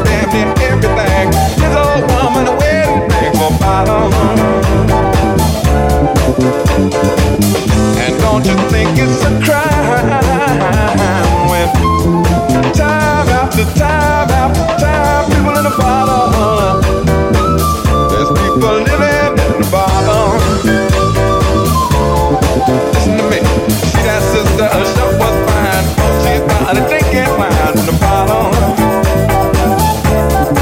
everything. This old woman for bottom. And don't you think it's a crime when time after time after time people in the bottom. There's people living in the bottom. Listen to me, sister, was fine. Oh, she's drinking wine in the bottom.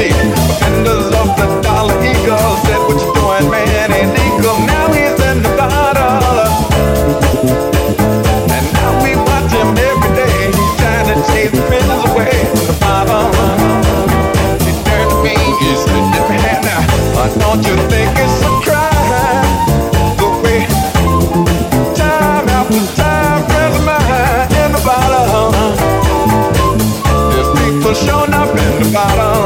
deep. Defenders of the dollar eagle said, What you doing, man? Now he's in. And now we watch him every day. He's trying to chase friends away from the bottom. He turned don't you think it's a crime? The way time after time, friends mine in people up in